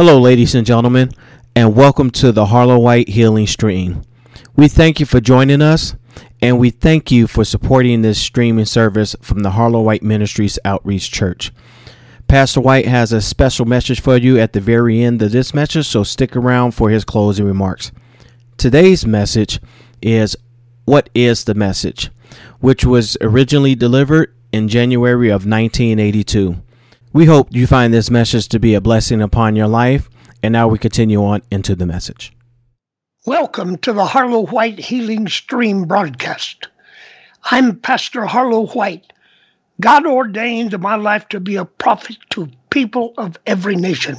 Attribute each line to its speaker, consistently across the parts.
Speaker 1: Hello, ladies and gentlemen, and welcome to the Harlow White Healing Stream. We thank you for joining us, and we thank you for supporting this streaming service from the Harlow White Ministries Outreach Church. Pastor White has a special message for you at the very end of this message, so stick around for his closing remarks. Today's message is What is the Message? which was originally delivered in January of 1982. We hope you find this message to be a blessing upon your life, and now we continue on into the message.
Speaker 2: Welcome to the Harlow White Healing Stream broadcast. I'm Pastor Harlow White. God ordained my life to be a prophet to people of every nation.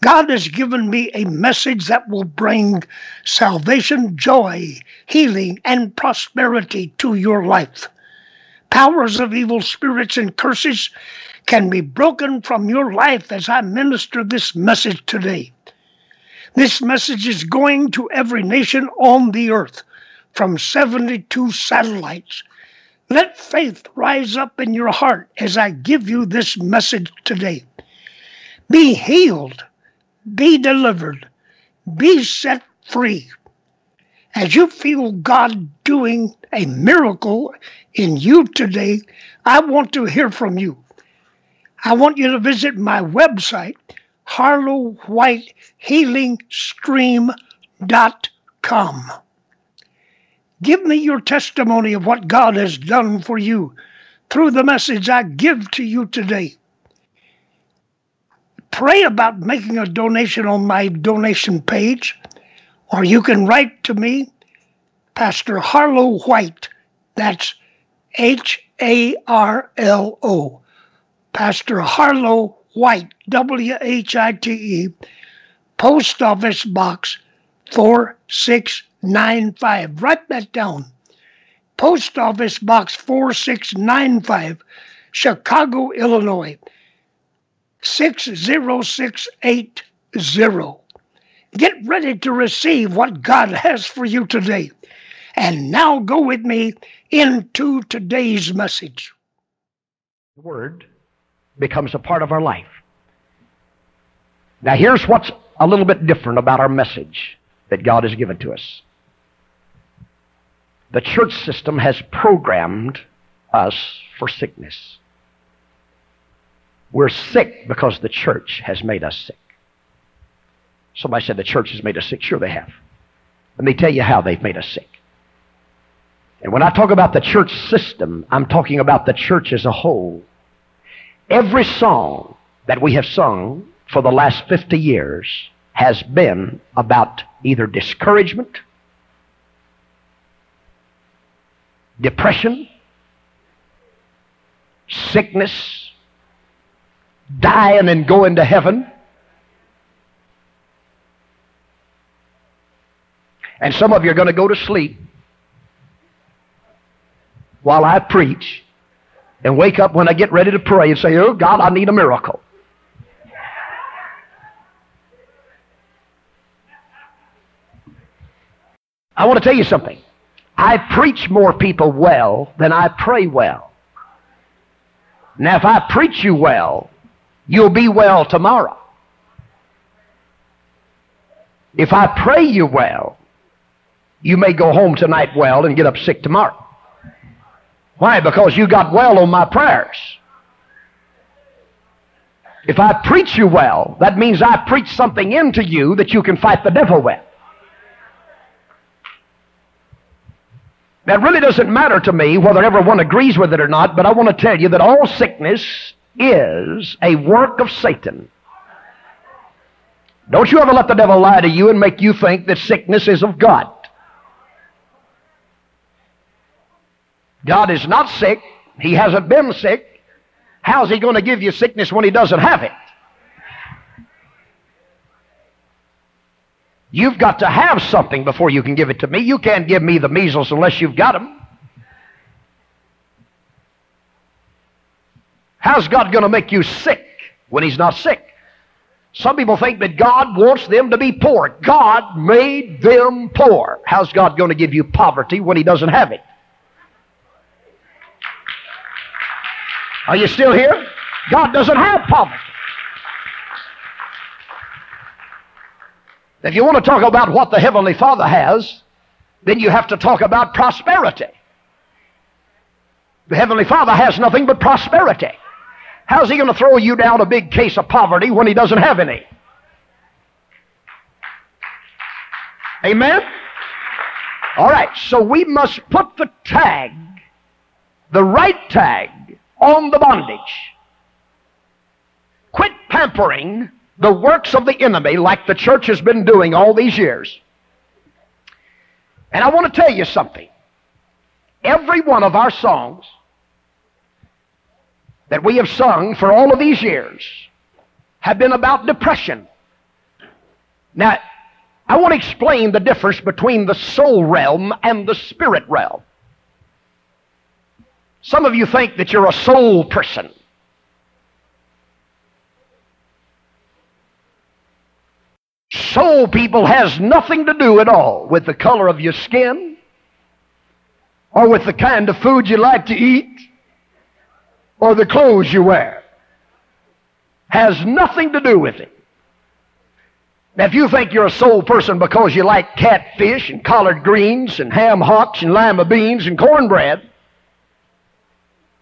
Speaker 2: God has given me a message that will bring salvation, joy, healing, and prosperity to your life. Powers of evil spirits and curses can be broken from your life as I minister this message today. This message is going to every nation on the earth from 72 satellites. Let faith rise up in your heart as I give you this message today. Be healed be delivered, be set free. As you feel God doing a miracle in you today, I want to hear from you. I want you to visit my website, harlowwhitehealingstream.com. Give me your testimony of what God has done for you through the message I give to you today pray about making a donation on my donation page, or you can write to me, Pastor Harlow White. That's H A R L O. Pastor Harlow White, W H I T E, Post Office Box 4695. Write that down. Post Office Box 4695, Chicago, Illinois 60680. Get ready to receive what God has for you today. And now go with me into today's message.
Speaker 3: Word becomes a part of our life. Now, here's what's a little bit different about our message that God has given to us. The church system has programmed us for sickness. We're sick because the church has made us sick. Somebody said the church has made us sick. Sure, they have. Let me tell you how they've made us sick. And when I talk about the church system, I'm talking about the church as a whole. Every song that we have sung for the last 50 years has been about either discouragement, depression, sickness, dying and going to heaven. And some of you are going to go to sleep while I preach and wake up when I get ready to pray and say, Oh God, I need a miracle. I want to tell you something. I preach more people well than I pray well. Now, if I preach you well, You'll be well tomorrow. If I pray you well, you may go home tonight well and get up sick tomorrow. Why? Because you got well on my prayers. If I preach you well, that means I preach something into you that you can fight the devil with. That really doesn't matter to me whether everyone agrees with it or not, but I want to tell you that all sickness is a work of Satan. Don't you ever let the devil lie to you and make you think that sickness is of God. God is not sick. He hasn't been sick. How's he going to give you sickness when he doesn't have it? You've got to have something before you can give it to me. You can't give me the measles unless you've got them. How's God going to make you sick when He's not sick? Some people think that God wants them to be poor. God made them poor. How's God going to give you poverty when He doesn't have it? Are you still here? God doesn't have poverty. If you want to talk about what the Heavenly Father has, then you have to talk about prosperity. The Heavenly Father has nothing but prosperity. How's He going to throw you down a big case of poverty when He doesn't have any? Amen? All right, so we must put the tag, the right tag, on the bondage. Quit pampering the works of the enemy like the church has been doing all these years. And I want to tell you something. Every one of our songs that we have sung for all of these years have been about depression. Now, I want to explain the difference between the soul realm and the spirit realm. Some of you think that you're a soul person. Soul people has nothing to do at all with the color of your skin or with the kind of food you like to eat or the clothes you wear. Has nothing to do with it. Now, if you think you're a soul person because you like catfish and collard greens and ham hocks and lima beans and cornbread,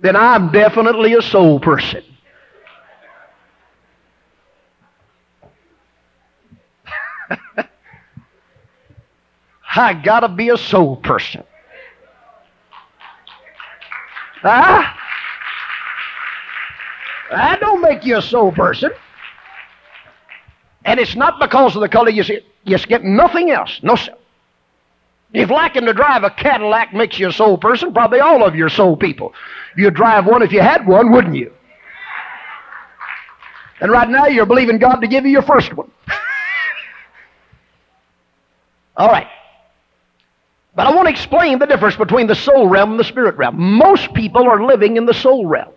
Speaker 3: then I'm definitely a soul person. I gotta be a soul person. Ah. Huh? That don't make you a soul person. And it's not because of the color you see. You get nothing else. No, sir. If liking to drive a Cadillac makes you a soul person, probably all of you are soul people. You'd drive one if you had one, wouldn't you? And right now you're believing God to give you your first one. all right. But I want to explain the difference between the soul realm and the spirit realm. Most people are living in the soul realm.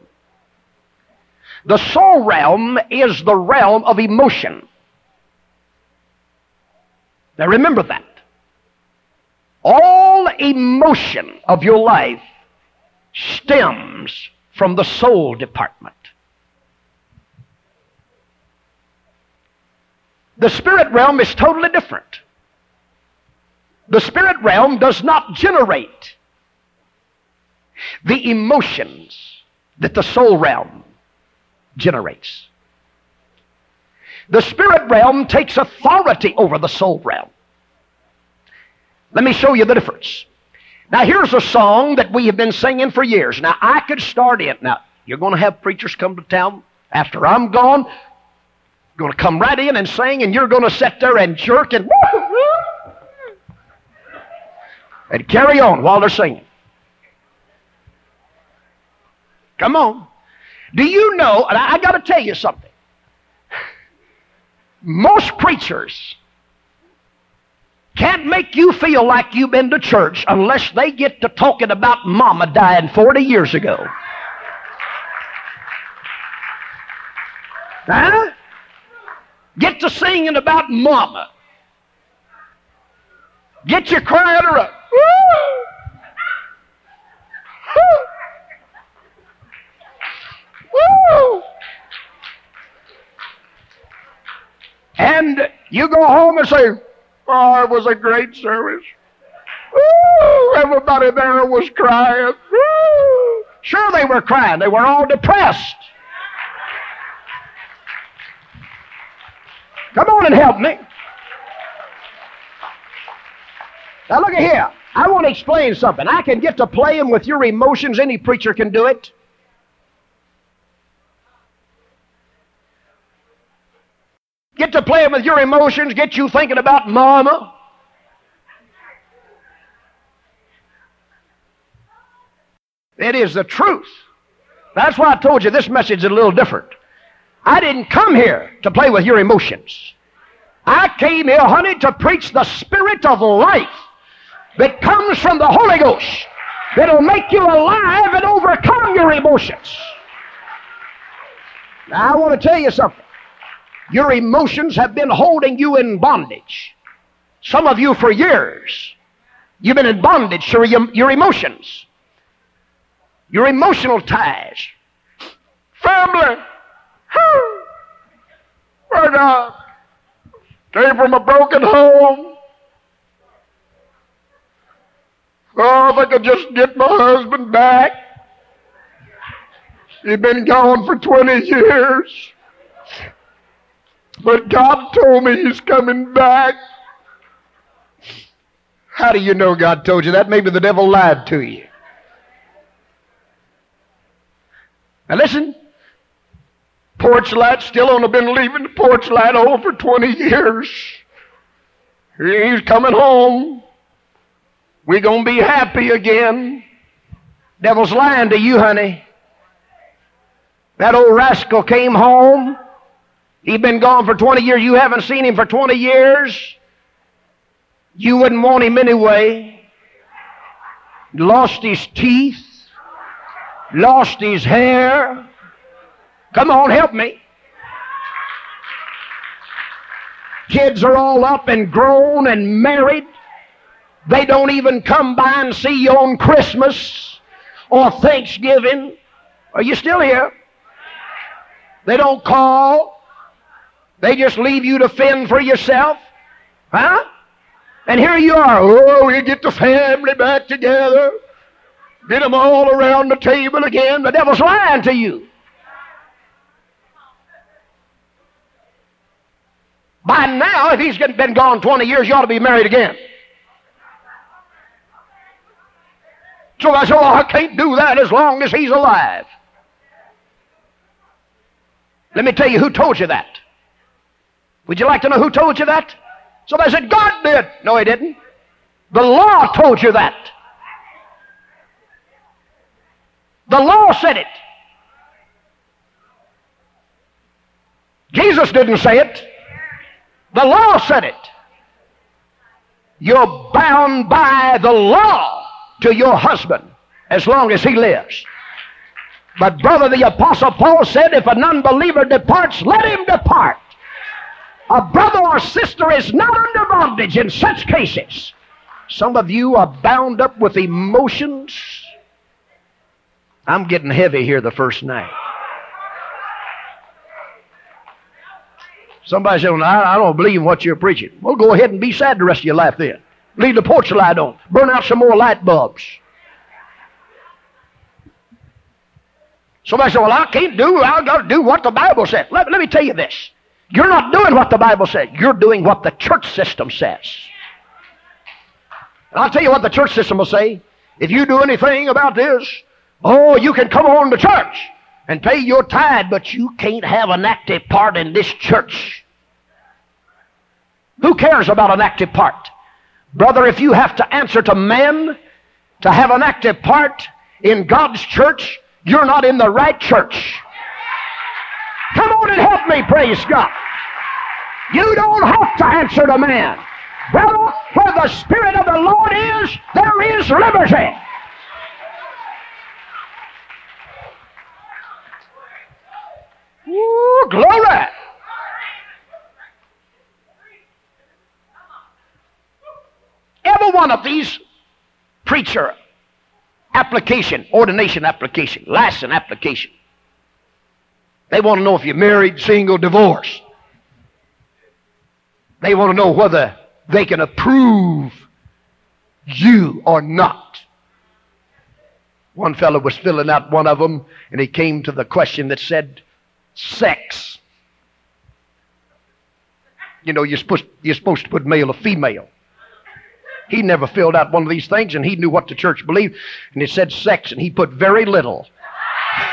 Speaker 3: The soul realm is the realm of emotion. Now remember that. All emotion of your life stems from the soul department. The spirit realm is totally different. The spirit realm does not generate the emotions that the soul realm generates. The spirit realm takes authority over the soul realm. Let me show you the difference. Now, here's a song that we have been singing for years. Now, I could start it. Now, you're going to have preachers come to town after I'm gone, going to come right in and sing, and you're going to sit there and jerk and and carry on while they're singing. Come on. Do you know, and I, I got to tell you something. Most preachers can't make you feel like you've been to church unless they get to talking about mama dying 40 years ago. Huh? Get to singing about mama. Get you crying her up. Woo! And you go home and say, Oh, it was a great service. Woo! Everybody there was crying. Woo! Sure, they were crying. They were all depressed. Come on and help me. Now, look at here. I want to explain something. I can get to playing with your emotions. Any preacher can do it. Get to playing with your emotions, get you thinking about mama. It is the truth. That's why I told you this message is a little different. I didn't come here to play with your emotions. I came here, honey, to preach the spirit of life that comes from the Holy Ghost that'll make you alive and overcome your emotions. Now, I want to tell you something. Your emotions have been holding you in bondage. Some of you for years. You've been in bondage to your, your emotions. Your emotional ties. Family. My God. Came from a broken home. Oh, if I could just get my husband back. He'd been gone for 20 years. But God told me he's coming back. How do you know God told you that? Maybe the devil lied to you. Now listen. Porch light still on. I've been leaving the porch light on for 20 years. He's coming home. We're going to be happy again. Devil's lying to you, honey. That old rascal came home. He'd been gone for 20 years. You haven't seen him for 20 years. You wouldn't want him anyway. Lost his teeth, lost his hair. Come on, help me. Kids are all up and grown and married. They don't even come by and see you on Christmas or Thanksgiving. Are you still here? They don't call. They just leave you to fend for yourself. Huh? And here you are. Oh, we get the family back together. Get them all around the table again. The devil's lying to you. By now, if he's been gone 20 years, you ought to be married again. So I said, well, I can't do that as long as he's alive. Let me tell you who told you that. Would you like to know who told you that? Somebody said, God did. No, he didn't. The law told you that. The law said it. Jesus didn't say it. The law said it. You're bound by the law to your husband as long as he lives. But, brother, the Apostle Paul said, if an unbeliever departs, let him depart. A brother or sister is not under bondage in such cases. Some of you are bound up with emotions. I'm getting heavy here the first night. Somebody said, well, I, don't believe what you're preaching. Well, go ahead and be sad the rest of your life then. Leave the porch light on. Burn out some more light bulbs. Somebody said, Well, I can't do, I've got to do what the Bible says. Let, let me tell you this. You're not doing what the Bible says. You're doing what the church system says. And I'll tell you what the church system will say. If you do anything about this, oh, you can come on to church and pay your tithe, but you can't have an active part in this church. Who cares about an active part? Brother, if you have to answer to men to have an active part in God's church, you're not in the right church. Come on and help me, praise God. You don't have to answer to man. Brother, where the Spirit of the Lord is, there is liberty. Ooh, glory. Every one of these preacher application, ordination application, license application. They want to know if you're married, single, divorced. They want to know whether they can approve you or not. One fellow was filling out one of them, and he came to the question that said, sex. You know, you're supposed, you're supposed to put male or female. He never filled out one of these things, and he knew what the church believed, and it said sex, and he put very little.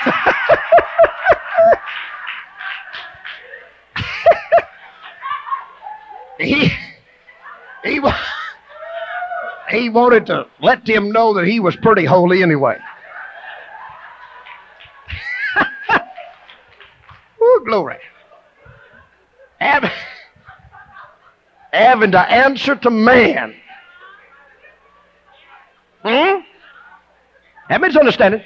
Speaker 3: he, he, he wanted to let them know that he was pretty holy anyway. Ooh, glory. Having, having to answer to man Hmm? Everybody's understanding.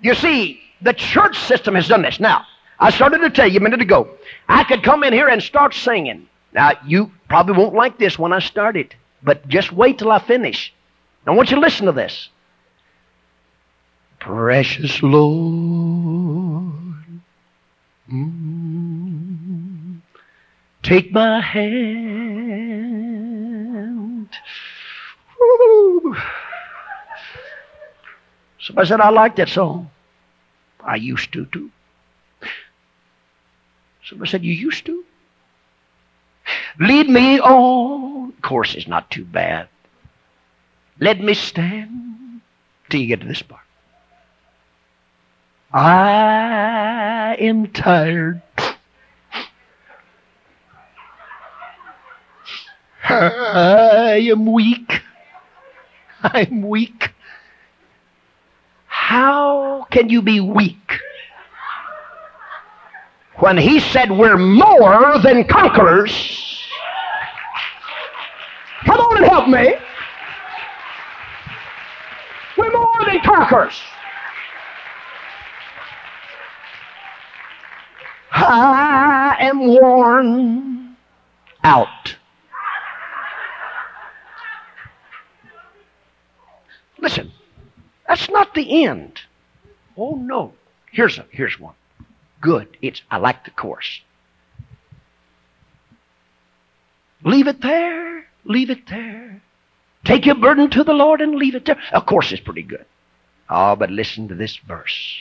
Speaker 3: You see, the church system has done this. Now, I started to tell you a minute ago, I could come in here and start singing. Now, you probably won't like this when I start it, but just wait till I finish. I want you to listen to this. Precious Lord, mm, Take my hand. Woo. Somebody said, I like that song. I used to, too. Somebody said, You used to? Lead me on. Of Course is not too bad. Let me stand till you get to this part. I am tired. I am weak. I'm weak. How can you be weak? When he said we're more than conquerors. Come on and help me. We're more than conquerors. I am worn out. Listen, that's not the end. Oh no. Here's a, here's one. Good. It's I like the course. Leave it there. Leave it there. Take your burden to the Lord and leave it there. Of course, it's pretty good. Oh, but listen to this verse.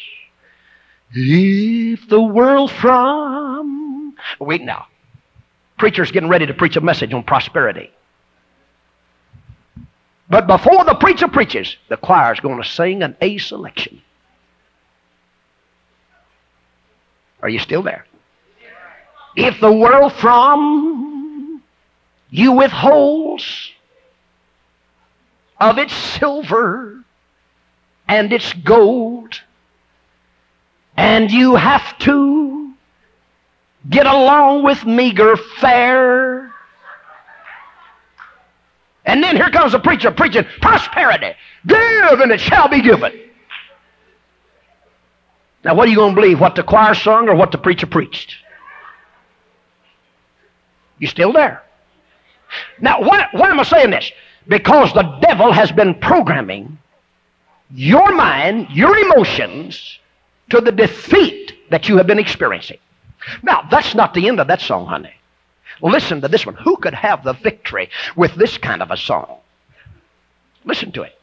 Speaker 3: If the world from. Wait now. Preacher's getting ready to preach a message on prosperity. But before the preacher preaches, the choir's going to sing an A selection. Are you still there? If the world from you withholds of its silver and its gold, and you have to get along with meager fare. And then here comes a preacher preaching prosperity. Give and it shall be given. Now, what are you going to believe? What the choir sung or what the preacher preached? You still there? Now, why, why am I saying this? Because the devil has been programming your mind, your emotions, to the defeat that you have been experiencing. Now, that's not the end of that song, honey. Listen to this one. Who could have the victory with this kind of a song? Listen to it.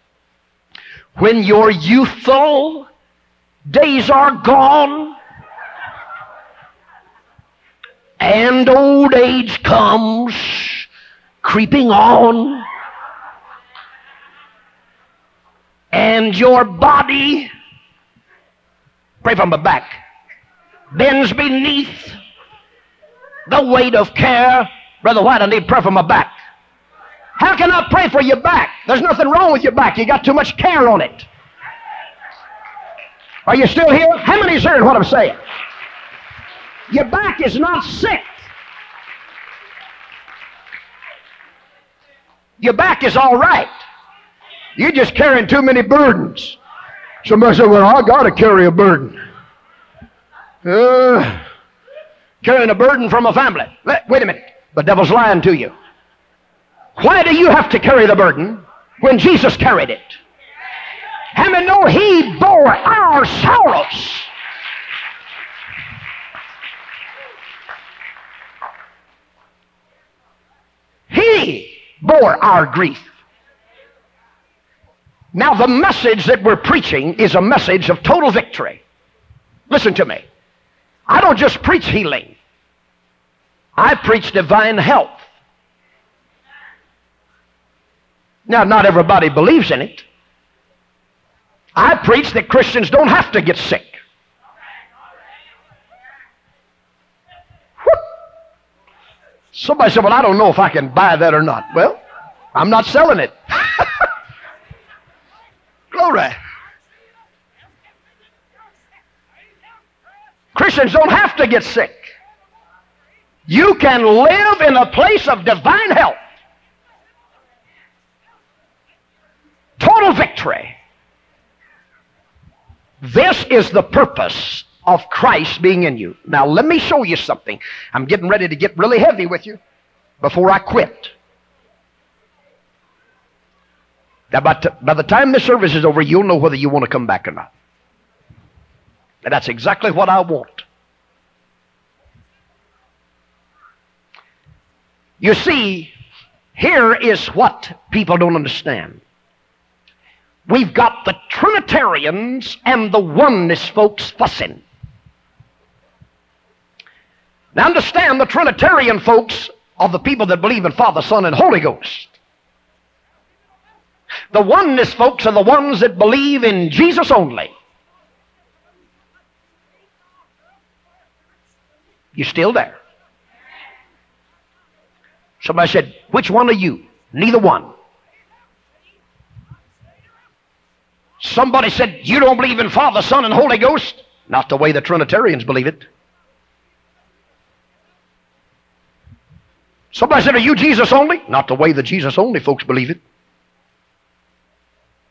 Speaker 3: When your youthful days are gone. And old age comes creeping on. And your body pray from the back bends beneath the weight of care. Brother white i need prayer for my back. How can i pray for your back? There's nothing wrong with your back. You got too much care on it are you still here? How many's heard what I'm saying? Your back is not sick. Your back is all right. You're just carrying too many burdens. Somebody said, Well, I got to carry a burden. Uh, carrying a burden from a family. Wait a minute. The devil's lying to you. Why do you have to carry the burden when Jesus carried it? How many know He bore our sorrows? He bore our grief. Now, the message that we're preaching is a message of total victory. Listen to me. I don't just preach healing, I preach divine health. Now, not everybody believes in it. I preach that Christians don't have to get sick. Somebody said, Well, I don't know if I can buy that or not. Well, I'm not selling it. Glory. Christians don't have to get sick. You can live in a place of divine health. Total victory. This is the purpose of Christ being in you. Now, let me show you something. I'm getting ready to get really heavy with you before I quit. Now, by, t- by the time the service is over, you'll know whether you want to come back or not. And that's exactly what I want. You see, here is what people don't understand. We've got the Trinitarians and the oneness folks fussing. Now understand the Trinitarian folks are the people that believe in Father, Son, and Holy Ghost. The oneness folks are the ones that believe in Jesus only. You're still there? Somebody said, Which one are you? Neither one. Somebody said, You don't believe in Father, Son, and Holy Ghost? Not the way the Trinitarians believe it. Somebody said, Are you Jesus only? Not the way the Jesus only folks believe it.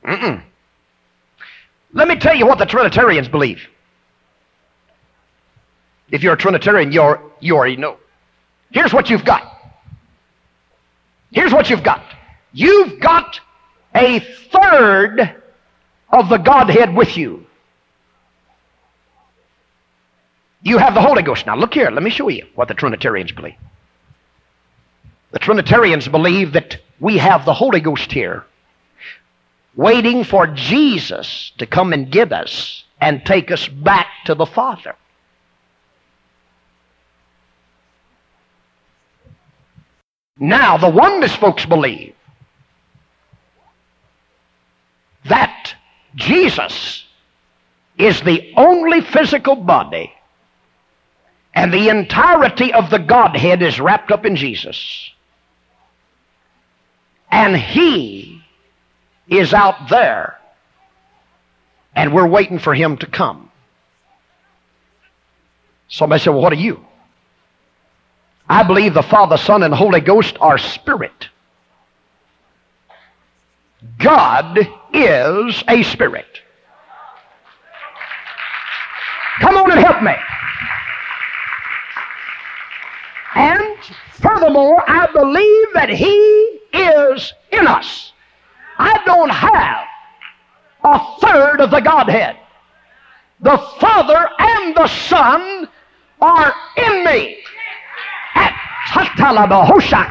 Speaker 3: Mm-mm. Let me tell you what the Trinitarians believe. If you're a Trinitarian, you're, you already know. Here's what you've got. Here's what you've got. You've got a third of the Godhead with you. You have the Holy Ghost. Now, look here. Let me show you what the Trinitarians believe. The Trinitarians believe that we have the Holy Ghost here, waiting for Jesus to come and get us and take us back to the Father. Now, the oneness folks believe that Jesus is the only physical body and the entirety of the Godhead is wrapped up in Jesus. And He is out there, and we're waiting for Him to come. Somebody said, Well, what are you? I believe the Father, Son, and Holy Ghost are spirit. God is a spirit. Come on and help me. And furthermore, I believe that He is in us. I don't have a third of the Godhead. The Father and the Son are in me.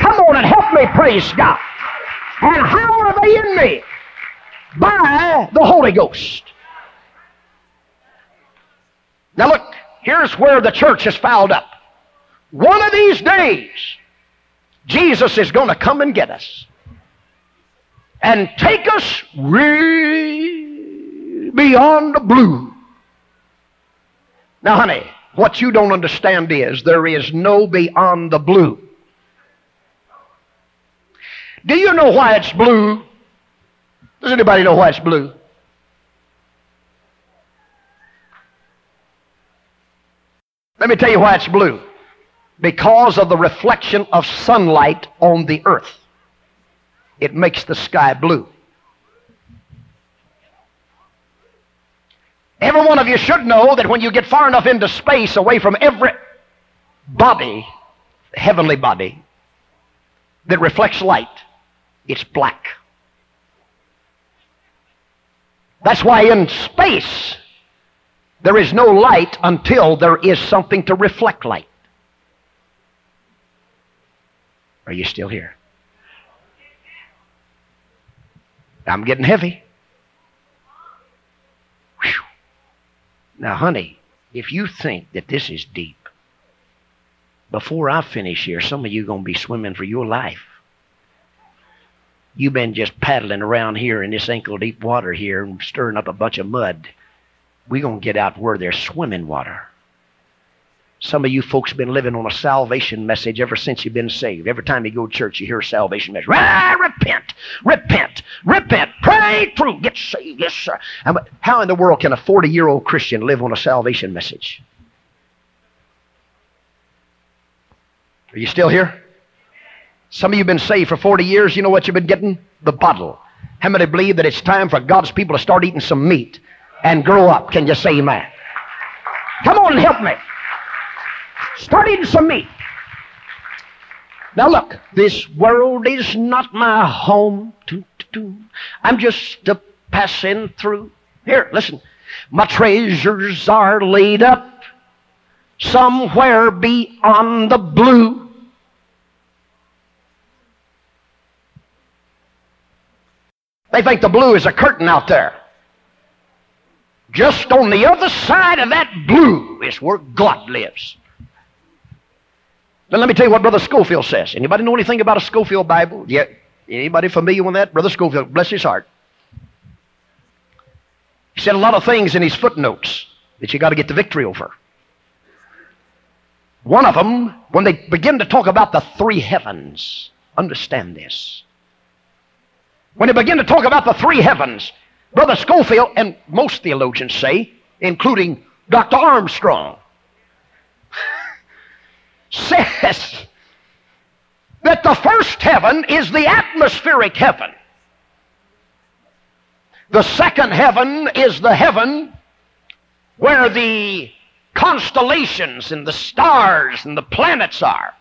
Speaker 3: Come on and help me, praise God. And how are they in me? By the Holy Ghost. Now look, here's where the church is fouled up. One of these days, Jesus is going to come and get us and take us beyond the blue. Now, honey, what you don't understand is there is no beyond the blue. Do you know why it's blue? Does anybody know why it's blue? Let me tell you why it's blue. Because of the reflection of sunlight on the earth. It makes the sky blue. Every one of you should know that when you get far enough into space away from every body, heavenly body, that reflects light, it's black. That's why in space there is no light until there is something to reflect light. Are you still here? I'm getting heavy. Whew. Now, honey, if you think that this is deep, before I finish here, some of you are going to be swimming for your life. You've been just paddling around here in this ankle deep water here and stirring up a bunch of mud. We're going to get out where there's swimming water. Some of you folks have been living on a salvation message ever since you've been saved. Every time you go to church, you hear a salvation message. Repent, repent, repent, pray through, get saved. Yes, sir. How in the world can a 40 year old Christian live on a salvation message? Are you still here? Some of you have been saved for 40 years. You know what you've been getting? The bottle. How many believe that it's time for God's people to start eating some meat and grow up? Can you say amen? Come on and help me. Start eating some meat. Now look, this world is not my home. I'm just a passing through. Here, listen. My treasures are laid up somewhere beyond the blue. They think the blue is a curtain out there. Just on the other side of that blue is where God lives. Then let me tell you what Brother Scofield says. Anybody know anything about a Scofield Bible? Yeah. Anybody familiar with that? Brother Scofield, bless his heart. He said a lot of things in his footnotes that you got to get the victory over. One of them, when they begin to talk about the three heavens, understand this. When they begin to talk about the three heavens, Brother Scofield and most theologians say, including Dr. Armstrong, says that the first heaven is the atmospheric heaven. The second heaven is the heaven where the constellations and the stars and the planets are.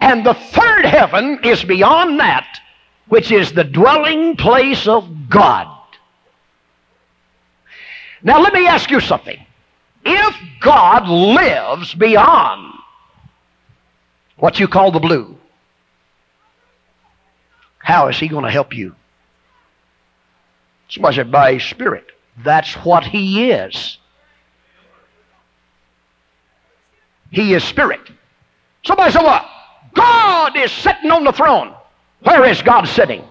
Speaker 3: And the third heaven is beyond that, which is the dwelling place of God. Now, let me ask you something. If God lives beyond what you call the blue, how is He going to help you? Somebody said, by Spirit. That's what He is. He is Spirit. Somebody said, what? God is sitting on the throne. Where is God sitting?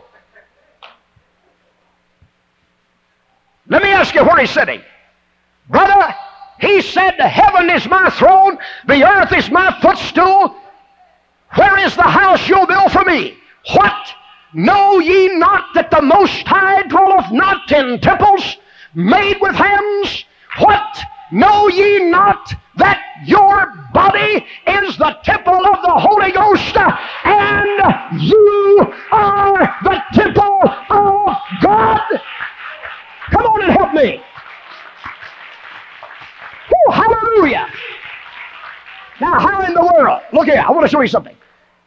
Speaker 3: Let me ask you where He's sitting. Brother, He said, Heaven is my throne, the earth is my footstool. Where is the house you'll build for me? What? Know ye not that the Most High dwelleth not in temples made with hands? What? Know ye not that your body is the temple of the Holy Ghost and you are the temple of God? Come on and help me. Woo, hallelujah. Now, how in the world? Look here, I want to show you something.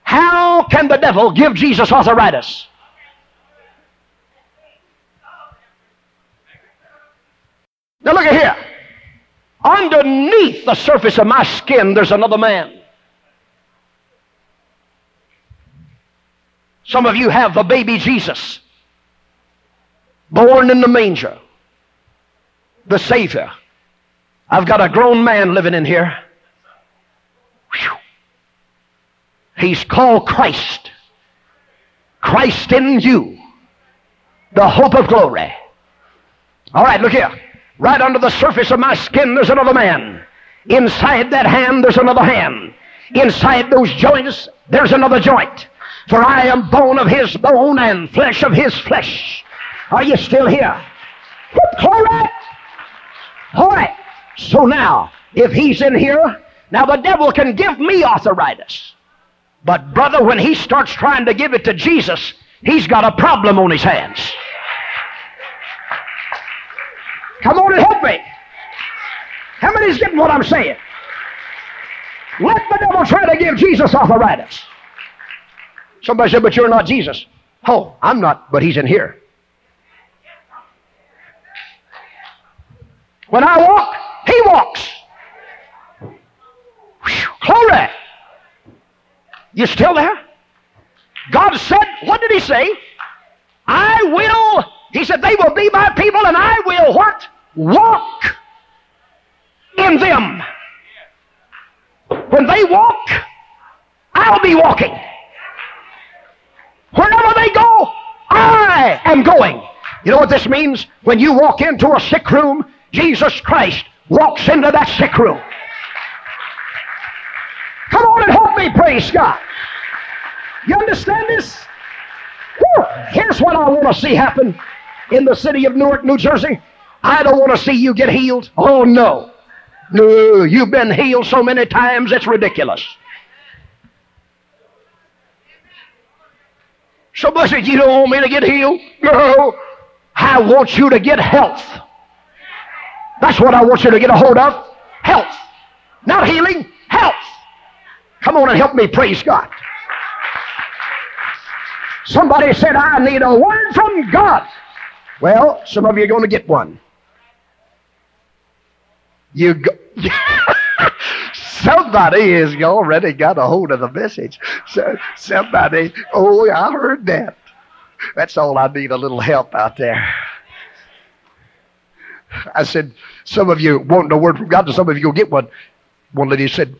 Speaker 3: How can the devil give Jesus arthritis? Now, look at here. Underneath the surface of my skin, there's another man. Some of you have the baby Jesus, born in the manger, the Savior. I've got a grown man living in here. Whew. He's called Christ. Christ in you, the hope of glory. All right, look here. Right under the surface of my skin, there's another man. Inside that hand, there's another hand. Inside those joints, there's another joint. For I am bone of his bone and flesh of his flesh. Are you still here? All right. All right. So now, if he's in here, now the devil can give me arthritis. But brother, when he starts trying to give it to Jesus, he's got a problem on his hands. Come on and help me. How many's getting what I'm saying? Let the devil try to give Jesus arthritis. Somebody said, but you're not Jesus. Oh, I'm not, but he's in here. When I walk, he walks. Whew, glory. You still there? God said, what did he say? I will, he said, they will be my people and I will what? Walk in them. When they walk, I'll be walking. Wherever they go, I am going. You know what this means? When you walk into a sick room, Jesus Christ walks into that sick room. Come on and help me, praise God. You understand this? Whew. Here's what I want to see happen in the city of Newark, New Jersey. I don't want to see you get healed. Oh, no. No, you've been healed so many times, it's ridiculous. Somebody said, You don't want me to get healed? No. I want you to get health. That's what I want you to get a hold of. Health. Not healing, health. Come on and help me praise God. Somebody said, I need a word from God. Well, some of you are going to get one. You go. Somebody has already got a hold of the message. So, somebody, oh, I heard that. That's all I need, a little help out there. I said, some of you want a word from God, and some of you go get one. One lady said,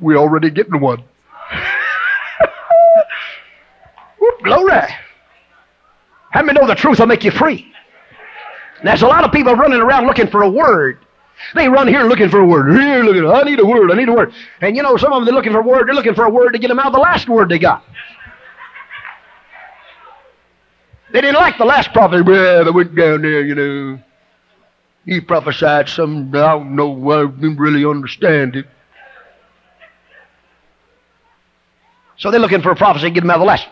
Speaker 3: we're already getting one. Whoop, glory. How many know the truth will make you free? There's a lot of people running around looking for a word. They run here looking for a word. Here, looking, I need a word. I need a word. And you know, some of them they're looking for a word. They're looking for a word to get them out of the last word they got. They didn't like the last prophet. Well, went down there, you know. He prophesied some, I don't know, I didn't really understand it. So they're looking for a prophecy get them the.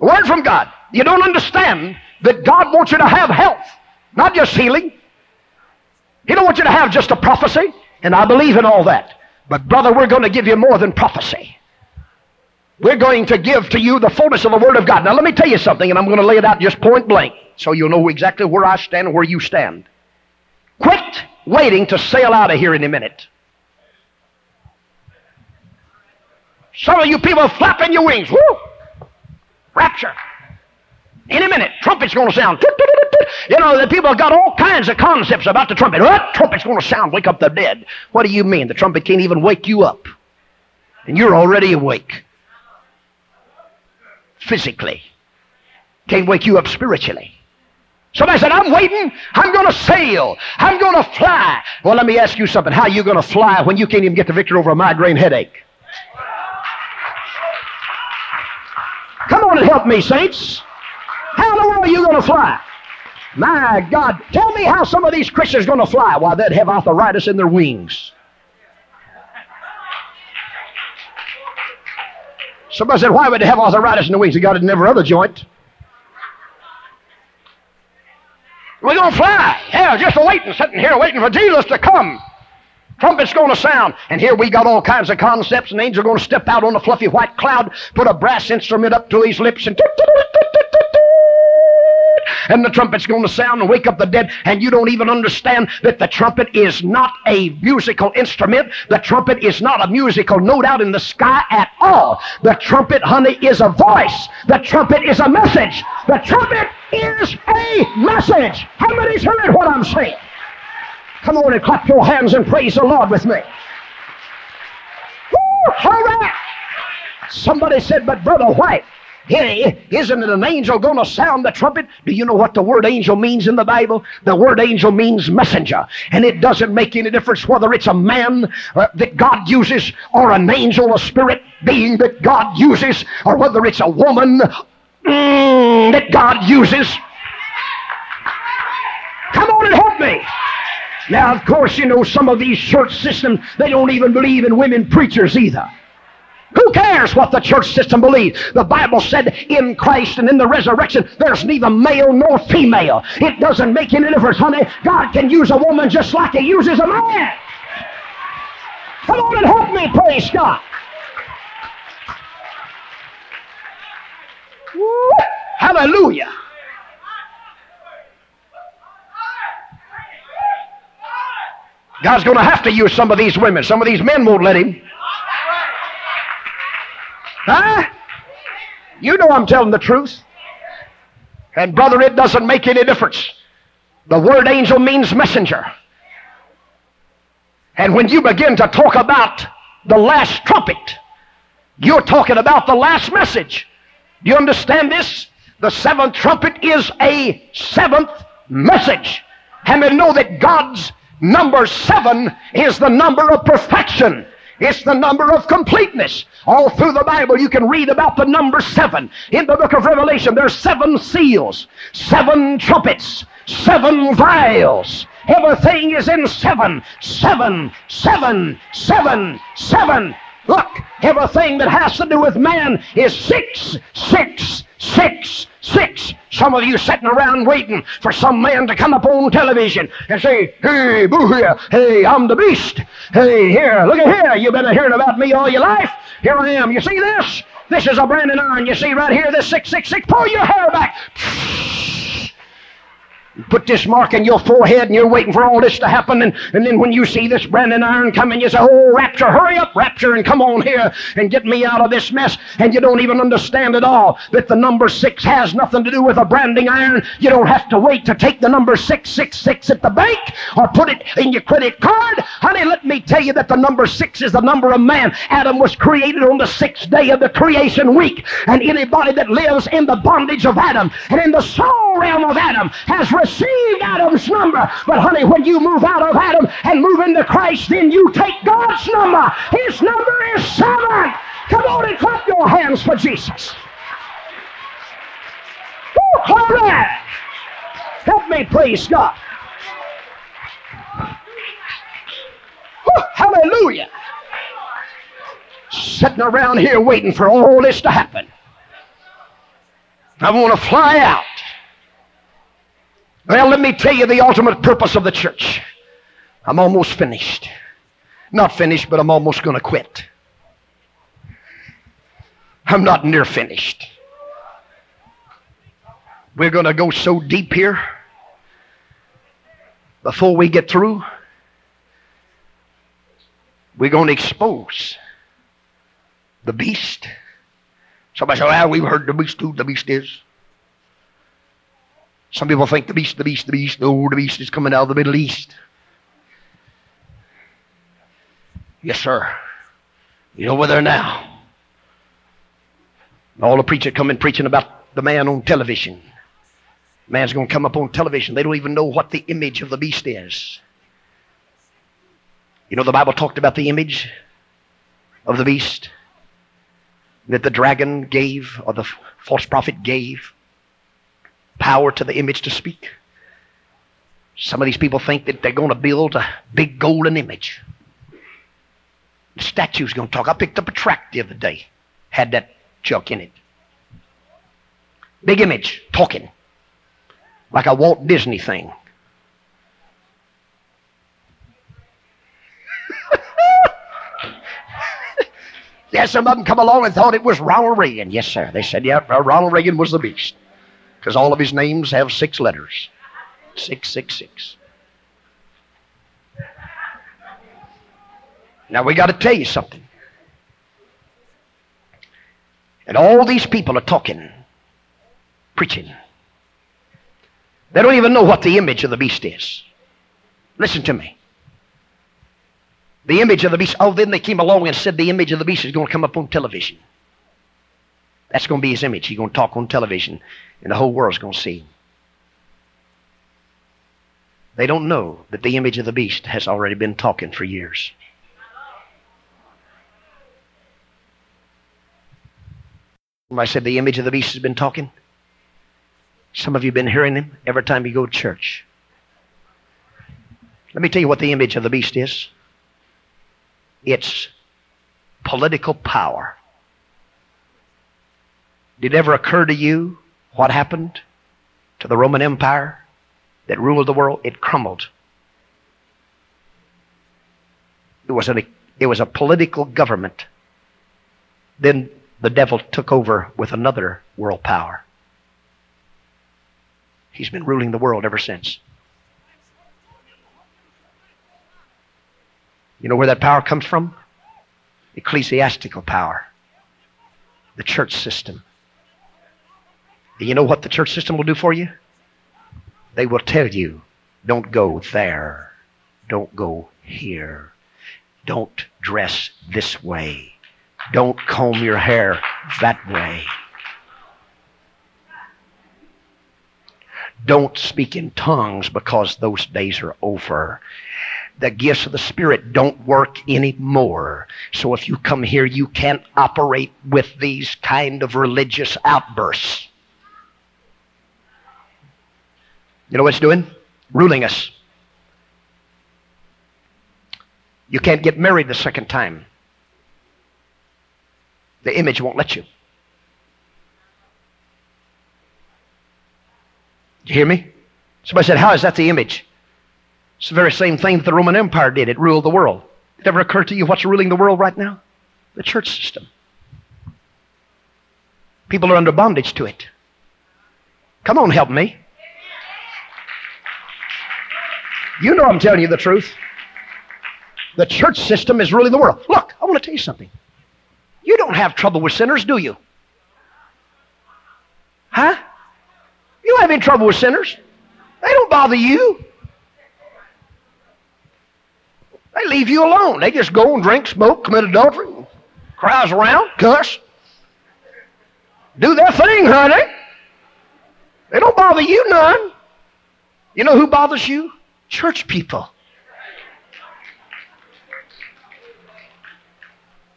Speaker 3: A word from God. You don't understand that God wants you to have health, not just healing. He don't want you to have just a prophecy, and I believe in all that. But brother, we're going to give you more than prophecy. We're going to give to you the fullness of the Word of God. Now let me tell you something, and I'm going to lay it out just point blank, so you'll know exactly where I stand and where you stand. Quit waiting to sail out of here in a minute. Some of you people flapping your wings. Woo! Rapture. Any minute, trumpet's going to sound. You know, the people have got all kinds of concepts about the trumpet. What? Trumpet's going to sound, wake up the dead. What do you mean? The trumpet can't even wake you up. And you're already awake. Physically. Can't wake you up spiritually. Somebody said, I'm waiting. I'm going to sail. I'm going to fly. Well, let me ask you something. How are you going to fly when you can't even get the victory over a migraine headache? Come on and help me, saints. How in the world are you going to fly? My God, tell me how some of these Christians are going to fly. Why, they'd have arthritis in their wings. Somebody said, why would they have arthritis in the wings? They got it in every other joint. We're going to fly. Yeah, just waiting, sitting here waiting for Jesus to come. Trumpet's going to sound. And here we got all kinds of concepts. An angel going to step out on a fluffy white cloud, put a brass instrument up to his lips, and and the trumpet's going to sound and wake up the dead, and you don't even understand that the trumpet is not a musical instrument. The trumpet is not a musical note out in the sky at all. The trumpet, honey, is a voice. The trumpet is a message. The trumpet is a message. How many's heard what I'm saying? Come on and clap your hands and praise the Lord with me. Woo. Somebody said, but Brother White, isn't it an angel going to sound the trumpet? Do you know what the word angel means in the Bible? The word angel means messenger. And it doesn't make any difference whether it's a man uh, that God uses or an angel, a spirit being that God uses, or whether it's a woman mm, that God uses. Come on and help me. Now, of course, you know, some of these church systems, they don't even believe in women preachers either. Who cares what the church system believes? The Bible said in Christ and in the resurrection, there's neither male nor female. It doesn't make any difference, honey. God can use a woman just like he uses a man. Come on and help me, praise God. Woo! Hallelujah. God's going to have to use some of these women. Some of these men won't let him. Huh? You know I'm telling the truth. And brother, it doesn't make any difference. The word angel means messenger. And when you begin to talk about the last trumpet, you're talking about the last message. Do you understand this? The seventh trumpet is a seventh message. And we know that God's number seven is the number of perfection. It's the number of completeness. All through the Bible, you can read about the number seven. In the book of Revelation, there's seven seals, seven trumpets, seven vials. Everything is in seven, seven, seven, seven, seven. Look, everything that has to do with man is six, six, six, six. Some of you sitting around waiting for some man to come up on television and say, Hey, boo here. Hey, I'm the beast. Hey, here, look at here. You've been hearing about me all your life. Here I am. You see this? This is a branding iron. You see right here, this 666. Pull your hair back. Put this mark in your forehead and you're waiting for all this to happen. And, and then when you see this branding iron coming, you say, Oh, Rapture, hurry up, Rapture, and come on here and get me out of this mess. And you don't even understand at all that the number six has nothing to do with a branding iron. You don't have to wait to take the number 666 at the bank or put it in your credit card. Honey, let me tell you that the number six is the number of man. Adam was created on the sixth day of the creation week. And anybody that lives in the bondage of Adam and in the soul realm of Adam has received Adam's number. But honey, when you move out of Adam and move into Christ, then you take God's number. His number is seven. Come on and clap your hands for Jesus. Woo, glory! Help me praise God. Woo, hallelujah. Sitting around here waiting for all this to happen. I want to fly out. Well, let me tell you the ultimate purpose of the church. I'm almost finished. Not finished, but I'm almost going to quit. I'm not near finished. We're going to go so deep here before we get through. We're going to expose the beast. Somebody said, well, we've heard the beast, who the beast is. Some people think the beast, the beast, the beast, oh, the beast is coming out of the Middle East. Yes, sir. He's over there now. All the preachers come in preaching about the man on television. Man's going to come up on television. They don't even know what the image of the beast is. You know, the Bible talked about the image of the beast that the dragon gave, or the false prophet gave power to the image to speak. Some of these people think that they're going to build a big golden image. The statue's going to talk. I picked up a tract the other day, had that junk in it. Big image talking, like a Walt Disney thing. yeah, some of them come along and thought it was Ronald Reagan. Yes, sir. They said, yeah, Ronald Reagan was the beast because all of his names have six letters 666. Now we got to tell you something. And all these people are talking, preaching. They don't even know what the image of the beast is. Listen to me. The image of the beast, oh, then they came along and said the image of the beast is going to come up on television. That's going to be his image. He's going to talk on television, and the whole world's going to see. They don't know that the image of the beast has already been talking for years. I said the image of the beast has been talking. Some of you have been hearing him every time you go to church. Let me tell you what the image of the beast is it's political power. Did it ever occur to you what happened to the Roman Empire that ruled the world? It crumbled. It was, an, it was a political government. Then the devil took over with another world power. He's been ruling the world ever since. You know where that power comes from? Ecclesiastical power, the church system. You know what the church system will do for you? They will tell you, don't go there. Don't go here. Don't dress this way. Don't comb your hair that way. Don't speak in tongues because those days are over. The gifts of the Spirit don't work anymore. So if you come here, you can't operate with these kind of religious outbursts. You know what it's doing? Ruling us. You can't get married the second time. The image won't let you. Did you hear me? Somebody said, How is that the image? It's the very same thing that the Roman Empire did. It ruled the world. It ever occurred to you what's ruling the world right now? The church system. People are under bondage to it. Come on, help me. You know I'm telling you the truth. The church system is really the world. Look, I want to tell you something. You don't have trouble with sinners, do you? Huh? You don't have any trouble with sinners. They don't bother you. They leave you alone. They just go and drink, smoke, commit adultery, crowds around, cuss. Do their thing, honey. They don't bother you none. You know who bothers you? Church people.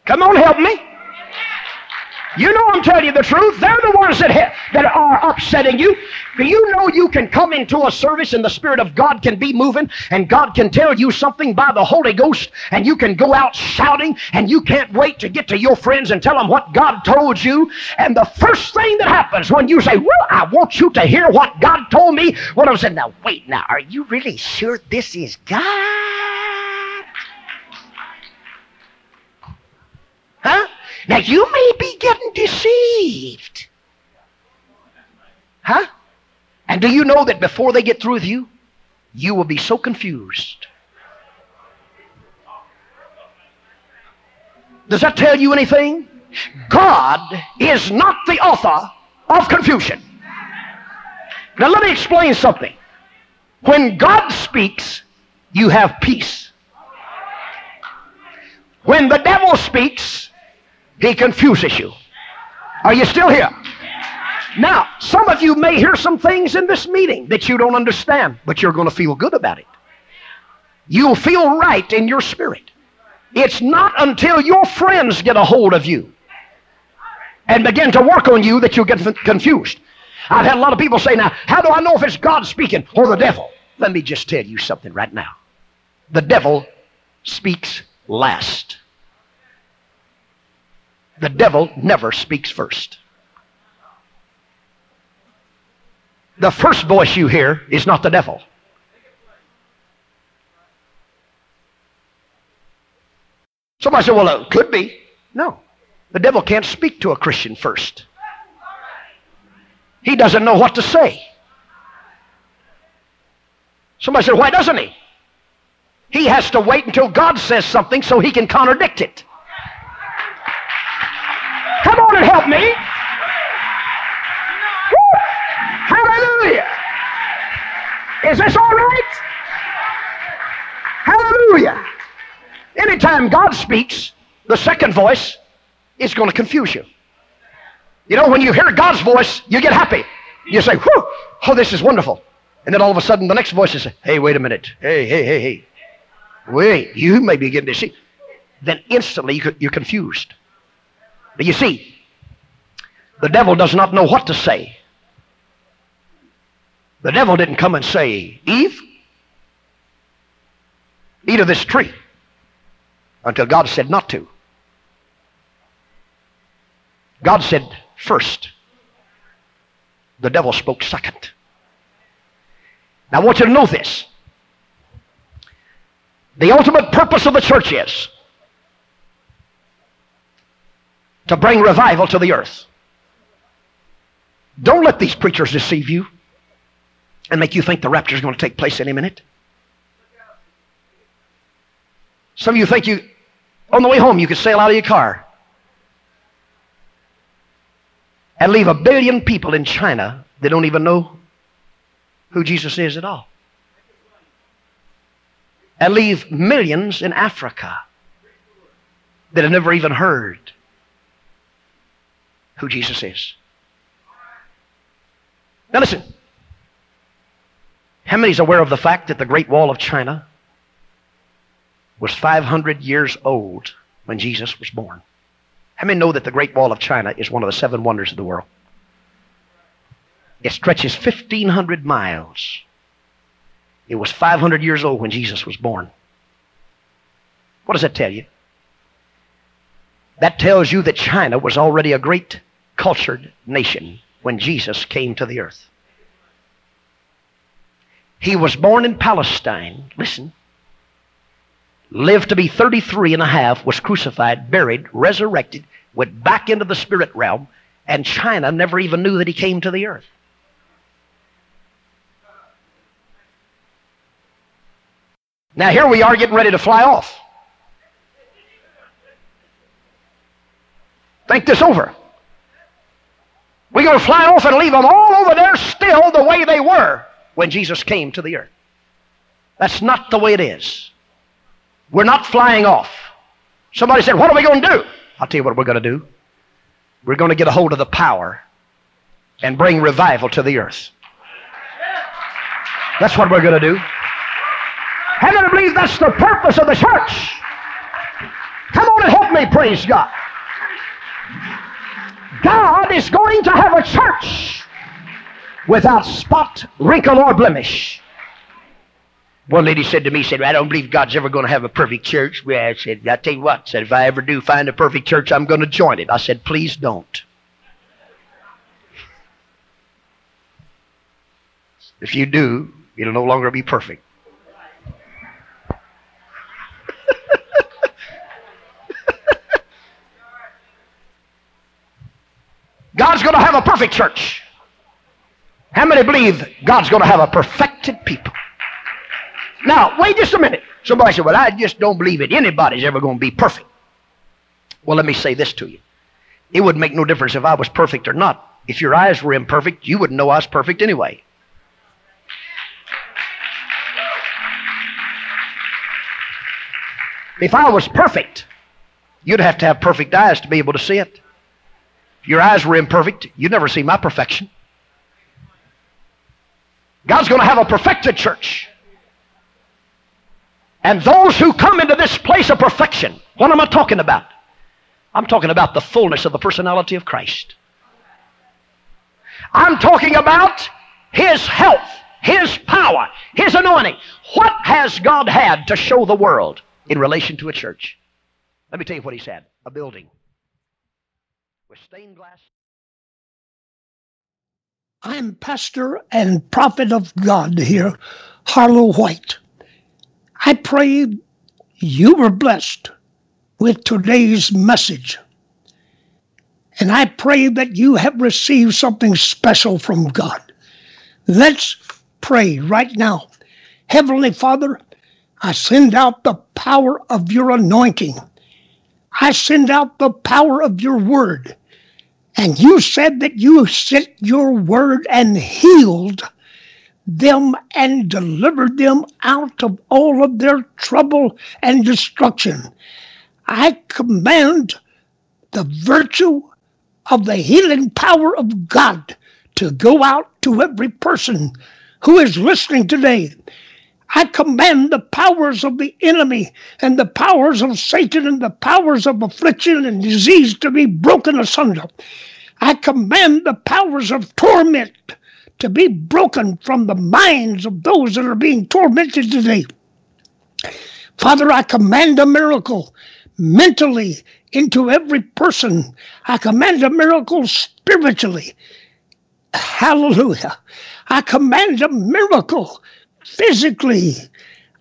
Speaker 3: Come on, help me. You know I'm telling you the truth. They're the ones that, ha- that are upsetting you. Do you know you can come into a service and the Spirit of God can be moving and God can tell you something by the Holy Ghost and you can go out shouting and you can't wait to get to your friends and tell them what God told you. And the first thing that happens when you say, Well, I want you to hear what God told me, what I'm saying, now wait, now, are you really sure this is God? Huh? Now you may be getting deceived. Huh? And do you know that before they get through with you, you will be so confused? Does that tell you anything? God is not the author of confusion. Now let me explain something. When God speaks, you have peace. When the devil speaks, he confuses you. Are you still here? Now, some of you may hear some things in this meeting that you don't understand, but you're going to feel good about it. You'll feel right in your spirit. It's not until your friends get a hold of you and begin to work on you that you get confused. I've had a lot of people say, now, how do I know if it's God speaking or the devil? Let me just tell you something right now. The devil speaks last. The devil never speaks first. The first voice you hear is not the devil. Somebody said, well, it could be. No. The devil can't speak to a Christian first. He doesn't know what to say. Somebody said, why doesn't he? He has to wait until God says something so he can contradict it. Help me. Woo! Hallelujah. Is this all right? Hallelujah. Anytime God speaks, the second voice is going to confuse you. You know, when you hear God's voice, you get happy. You say, whew, oh, this is wonderful. And then all of a sudden, the next voice is, hey, wait a minute. Hey, hey, hey, hey. Wait, you may be getting deceived. Then instantly you're confused. But you see, the devil does not know what to say. The devil didn't come and say, Eve, eat of this tree until God said not to. God said first. The devil spoke second. Now I want you to know this. The ultimate purpose of the church is to bring revival to the earth. Don't let these preachers deceive you and make you think the rapture is going to take place any minute. Some of you think you, on the way home, you could sail out of your car and leave a billion people in China that don't even know who Jesus is at all. And leave millions in Africa that have never even heard who Jesus is. Now listen. How many is aware of the fact that the Great Wall of China was 500 years old when Jesus was born? How many know that the Great Wall of China is one of the seven wonders of the world? It stretches 1,500 miles. It was 500 years old when Jesus was born. What does that tell you? That tells you that China was already a great cultured nation when Jesus came to the earth. He was born in Palestine. Listen. Lived to be 33 and a half, was crucified, buried, resurrected, went back into the spirit realm, and China never even knew that he came to the earth. Now, here we are getting ready to fly off. Think this over. We're going to fly off and leave them all over there still the way they were when Jesus came to the earth. That's not the way it is. We're not flying off. Somebody said, What are we going to do? I'll tell you what we're going to do. We're going to get a hold of the power and bring revival to the earth. That's what we're going to do. How believe that's the purpose of the church? Come on and help me, praise God. God is going to have a church without spot, wrinkle, or blemish. One lady said to me, said, I don't believe God's ever going to have a perfect church. Well, I said, I tell you what, said, if I ever do find a perfect church, I'm going to join it. I said, please don't. If you do, it'll no longer be perfect. God's going to have a perfect church. How many believe God's going to have a perfected people? Now, wait just a minute. Somebody said, Well, I just don't believe that anybody's ever going to be perfect. Well, let me say this to you. It wouldn't make no difference if I was perfect or not. If your eyes were imperfect, you wouldn't know I was perfect anyway. If I was perfect, you'd have to have perfect eyes to be able to see it. Your eyes were imperfect, you'd never see my perfection. God's going to have a perfected church. And those who come into this place of perfection, what am I talking about? I'm talking about the fullness of the personality of Christ. I'm talking about His health, His power, His anointing. What has God had to show the world in relation to a church? Let me tell you what He's had a building with stained glass.
Speaker 2: I'm pastor and prophet of God here, Harlo White. I pray you were blessed with today's message. And I pray that you have received something special from God. Let's pray right now. Heavenly Father, I send out the power of your anointing. I send out the power of your word. And you said that you sent your word and healed them and delivered them out of all of their trouble and destruction. I command the virtue of the healing power of God to go out to every person who is listening today. I command the powers of the enemy and the powers of Satan and the powers of affliction and disease to be broken asunder. I command the powers of torment to be broken from the minds of those that are being tormented today. Father, I command a miracle mentally into every person. I command a miracle spiritually. Hallelujah. I command a miracle physically.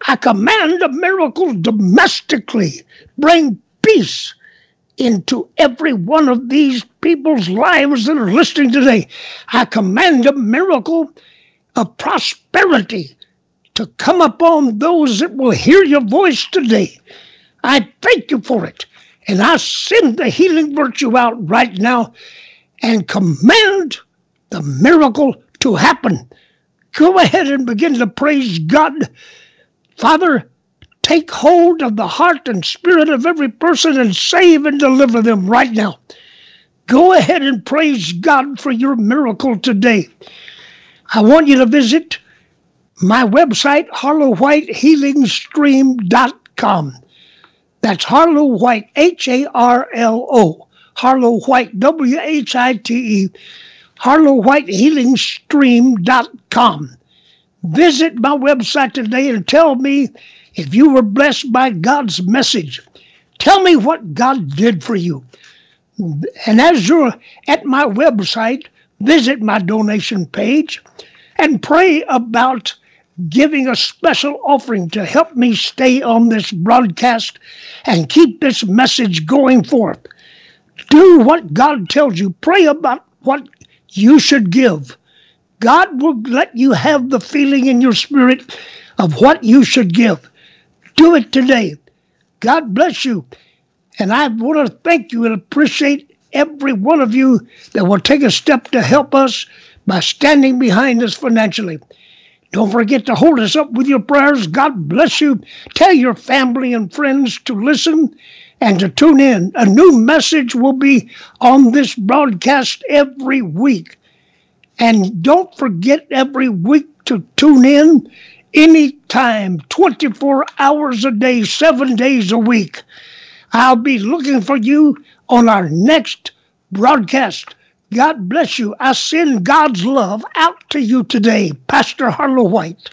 Speaker 2: I command a miracle domestically. Bring peace into every one of these people's lives that are listening today. I command a miracle of prosperity to come upon those that will hear your voice today. I thank you for it. And I send the healing virtue out right now and command the miracle to happen. Go ahead and begin to praise God. Father, take hold of the heart and spirit of every person and save and deliver them right now. Go ahead and praise God for your miracle today. I want you to visit my website, harlowhitehealingstream.com. That's Harlo White, H A R L O. Harlo White, W H I T E. HarloWhiteHealingStream.com. Visit my website today and tell me if you were blessed by God's message. Tell me what God did for you. And as you're at my website, visit my donation page and pray about giving a special offering to help me stay on this broadcast and keep this message going forth. Do what God tells you. Pray about what you should give. God will let you have the feeling in your spirit of what you should give. Do it today. God bless you. And I want to thank you and appreciate every one of you that will take a step to help us by standing behind us financially. Don't forget to hold us up with your prayers. God bless you. Tell your family and friends to listen and to tune in. A new message will be on this broadcast every week. And don't forget every week to tune in anytime, 24 hours a day, seven days a week. I'll be looking for you on our next broadcast. God bless you. I send God's love out to you today, Pastor Harlo White.